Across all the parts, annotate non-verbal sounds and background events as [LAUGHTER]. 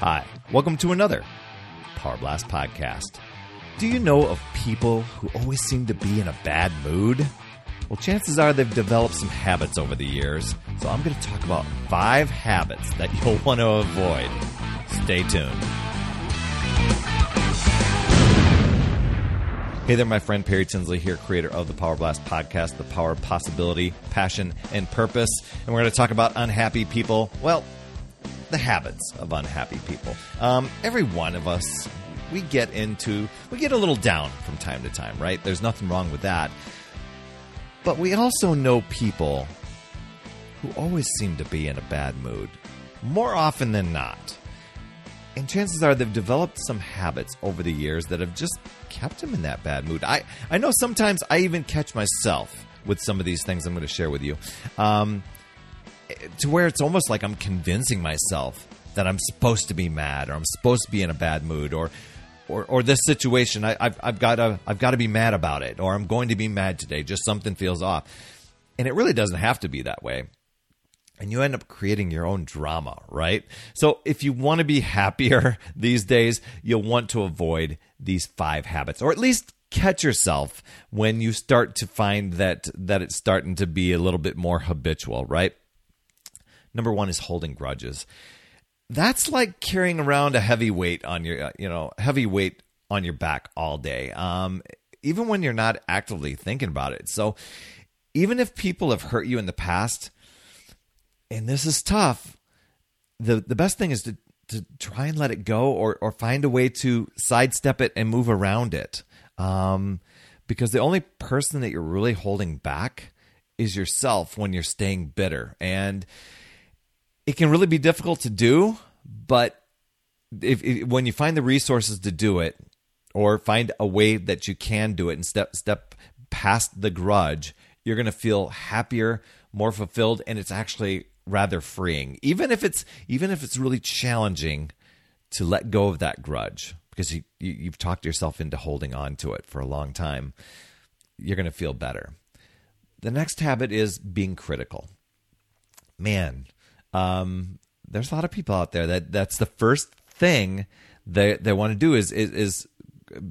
Hi, welcome to another Power Blast podcast. Do you know of people who always seem to be in a bad mood? Well, chances are they've developed some habits over the years, so I'm going to talk about five habits that you'll [LAUGHS] want to avoid. Stay tuned. Hey there, my friend Perry Tinsley here, creator of the Power Blast podcast, The Power of Possibility, Passion, and Purpose. And we're going to talk about unhappy people. Well, the habits of unhappy people. Um, every one of us, we get into, we get a little down from time to time, right? There's nothing wrong with that. But we also know people who always seem to be in a bad mood, more often than not. And chances are they've developed some habits over the years that have just kept them in that bad mood. I, I know sometimes I even catch myself with some of these things I'm going to share with you. Um, to where it's almost like I'm convincing myself that I'm supposed to be mad or I'm supposed to be in a bad mood or or, or this situation I, have I've got to I've got to be mad about it or I'm going to be mad today. Just something feels off. And it really doesn't have to be that way. And you end up creating your own drama right? So if you want to be [LAUGHS] happier these days you'll want to avoid these five habits or at least catch yourself when you start to find that that it's starting to be a little bit more habitual right Number one is holding grudges. That's like carrying around a heavy weight on your, uh, you know, heavy weight on your back all day. Um, even when you're not actively thinking about it. So even if people have hurt you in the past, and this is tough, the the best thing is to to try and let it go or or find a way to sidestep it and move around it. Um, because the only person that you're really holding back is yourself when you're staying bitter. And it can really be difficult to do, but if, if, when you find the resources to do it, or find a way that you can do it and step step past the grudge, you're going to feel happier, more fulfilled, and it's actually rather freeing. Even if it's even if it's really challenging to let go of that grudge because you, you you've talked yourself into holding on to it for a long time, you're going to feel better. The next habit is being critical. Man, um, there's a lot of people out there that that's the first thing they they want to do is, is, is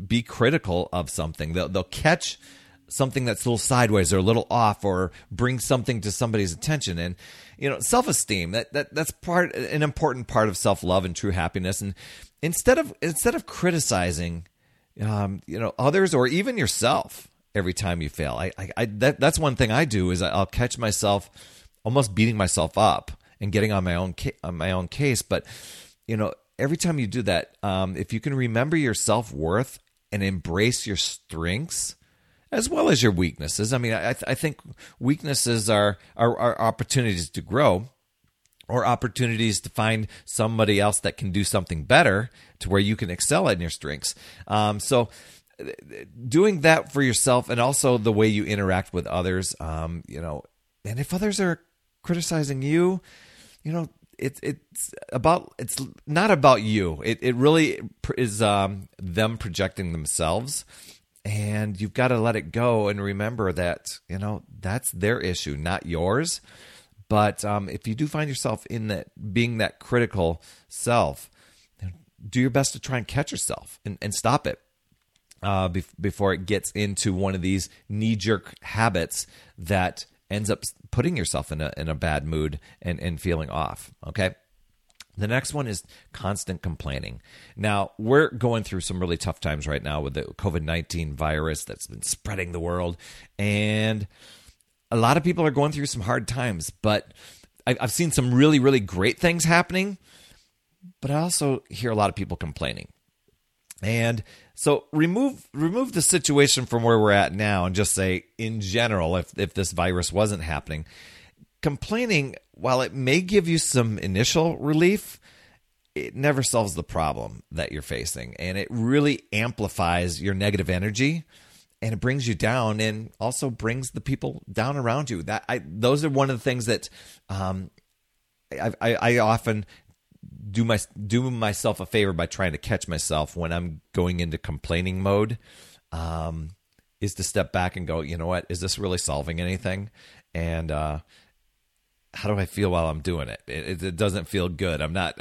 be critical of something. They'll they'll catch something that's a little sideways or a little off or bring something to somebody's attention. And you know self-esteem that, that that's part an important part of self-love and true happiness. And instead of instead of criticizing um, you know others or even yourself every time you fail I, I, I that that's one thing I do is I'll catch myself almost beating myself up and getting on my own ca- on my own case. But you know, every time you do that, um, if you can remember your self worth and embrace your strengths as well as your weaknesses. I mean, I, th- I think weaknesses are, are, are opportunities to grow or opportunities to find somebody else that can do something better to where you can excel in your strengths. Um, so doing that for yourself and also the way you interact with others, um, you know, and if others are criticizing you, you know, it's it's about it's not about you. It it really is um, them projecting themselves, and you've got to let it go and remember that you know that's their issue, not yours. But um, if you do find yourself in that being that critical self, do your best to try and catch yourself and, and stop it uh, be- before it gets into one of these knee jerk habits that ends up putting yourself in a in a bad mood and and feeling off. Okay. The next one is constant complaining. Now, we're going through some really tough times right now with the COVID 19 virus that's been spreading the world. And a lot of people are going through some hard times, but I've seen some really, really great things happening. But I also hear a lot of people complaining. And so remove remove the situation from where we're at now and just say in general if if this virus wasn't happening complaining while it may give you some initial relief it never solves the problem that you're facing. And it really amplifies your negative energy and it brings you down and also brings the people down around you. That I those are one of the things that um, I, I, I often do my do myself a favor by trying to catch myself when I'm going into complaining mode. Um, is to step back and go, you know what? Is this really solving anything? And uh, how do I feel while I'm doing it? It, it doesn't feel good. I'm not.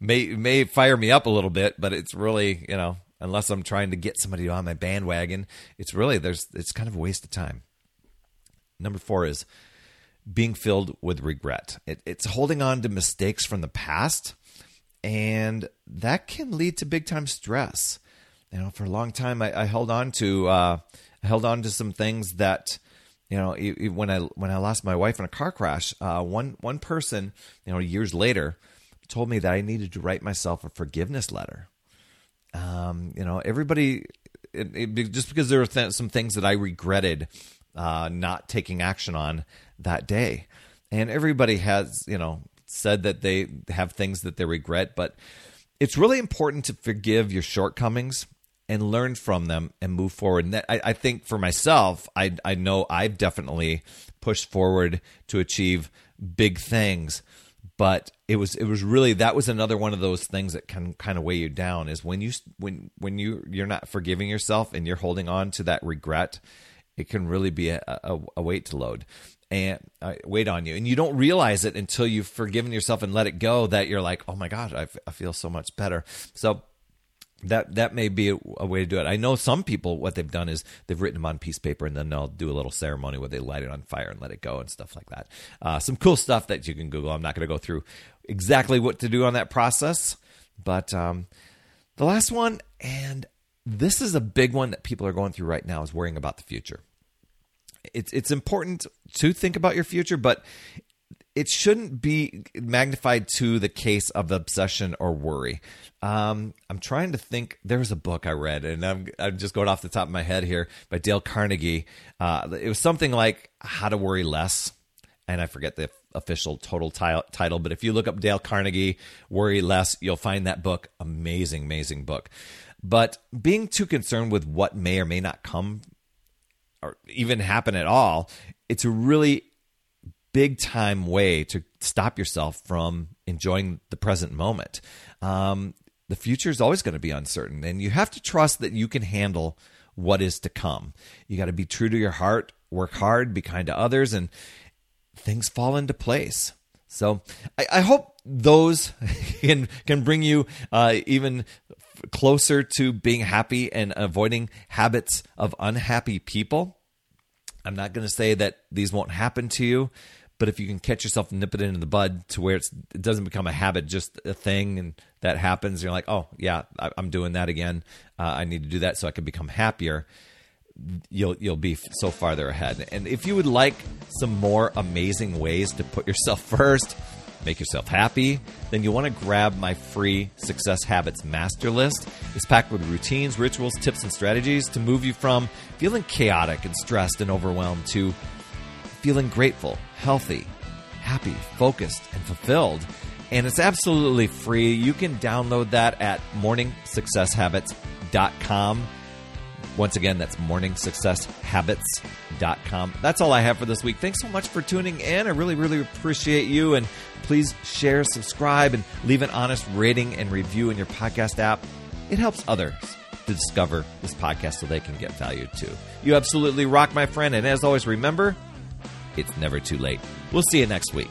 may may fire me up a little bit, but it's really you know unless I'm trying to get somebody on my bandwagon, it's really there's it's kind of a waste of time. Number four is being filled with regret. It, it's holding on to mistakes from the past, and that can lead to big time stress. You know, for a long time, I, I held on to uh, held on to some things that you know when I when I lost my wife in a car crash. Uh, one one person, you know, years later, told me that I needed to write myself a forgiveness letter. Um, you know, everybody, it, just because there were th- some things that I regretted uh, not taking action on that day. And everybody has, you know, said that they have things that they regret, but it's really important to forgive your shortcomings and learn from them and move forward. And that, I, I think for myself, I, I know I've definitely pushed forward to achieve big things but it was it was really that was another one of those things that can kind of weigh you down is when you when when you you're not forgiving yourself and you're holding on to that regret it can really be a, a, a weight to load and weight on you and you don't realize it until you've forgiven yourself and let it go that you're like oh my gosh, I, f- I feel so much better so that that may be a, a, way to do it. I know some people what they've done is they've written them on piece of paper and then they'll do a little ceremony where they light it on fire and let it go and stuff like that. Uh, some cool stuff that you can Google. I'm not going to go through exactly what to do on that process, but um, the last one, and this is a big one that people are going through right now, is worrying about the future. It's it's important to think about your future, but it shouldn't be magnified to the case of obsession or worry. Um, I'm trying to think. There was a book I read, and I'm, I'm just going off the top of my head here by Dale Carnegie. Uh, it was something like How to Worry Less, and I forget the official total t- title. But if you look up Dale Carnegie, Worry Less, you'll find that book. Amazing, amazing book. But being too concerned with what may or may not come or even happen at all, it's a really big time way to stop yourself from enjoying the present moment. Um, the future is always going to be uncertain, and you have to trust that you can handle what is to come. You got to be true to your heart, work hard, be kind to others, and things fall into place. So I, I hope those [LAUGHS] can can bring you uh, even closer to being happy and avoiding habits of unhappy people. I'm not going to say that these won't happen to you, but if you can catch yourself and nip it in the bud to where it doesn't become a habit, just a thing, and that happens, you're like, oh yeah, I, am doing that again. Uh, I need to do that so I can become happier. You'll you'll be so farther ahead. And if you would like some more amazing ways to put yourself [LAUGHS] first, make yourself happy, then you want to grab my free Success Habits Master List. It's packed with routines, rituals, tips, and strategies to move you from feeling chaotic and stressed and overwhelmed to feeling grateful, healthy, happy, focused, and fulfilled. And it's absolutely free. You can download that at morningsuccesshabits.com. Once again, that's morningsuccesshabits.com. That's all I have for this week. Thanks so much for tuning in. I really, really appreciate you. And please share, subscribe, and leave an honest rating and review in your podcast app. It helps others to discover this podcast so they can get value too. You absolutely rock, my friend. And as always, remember, it's never too late. We'll see you next week.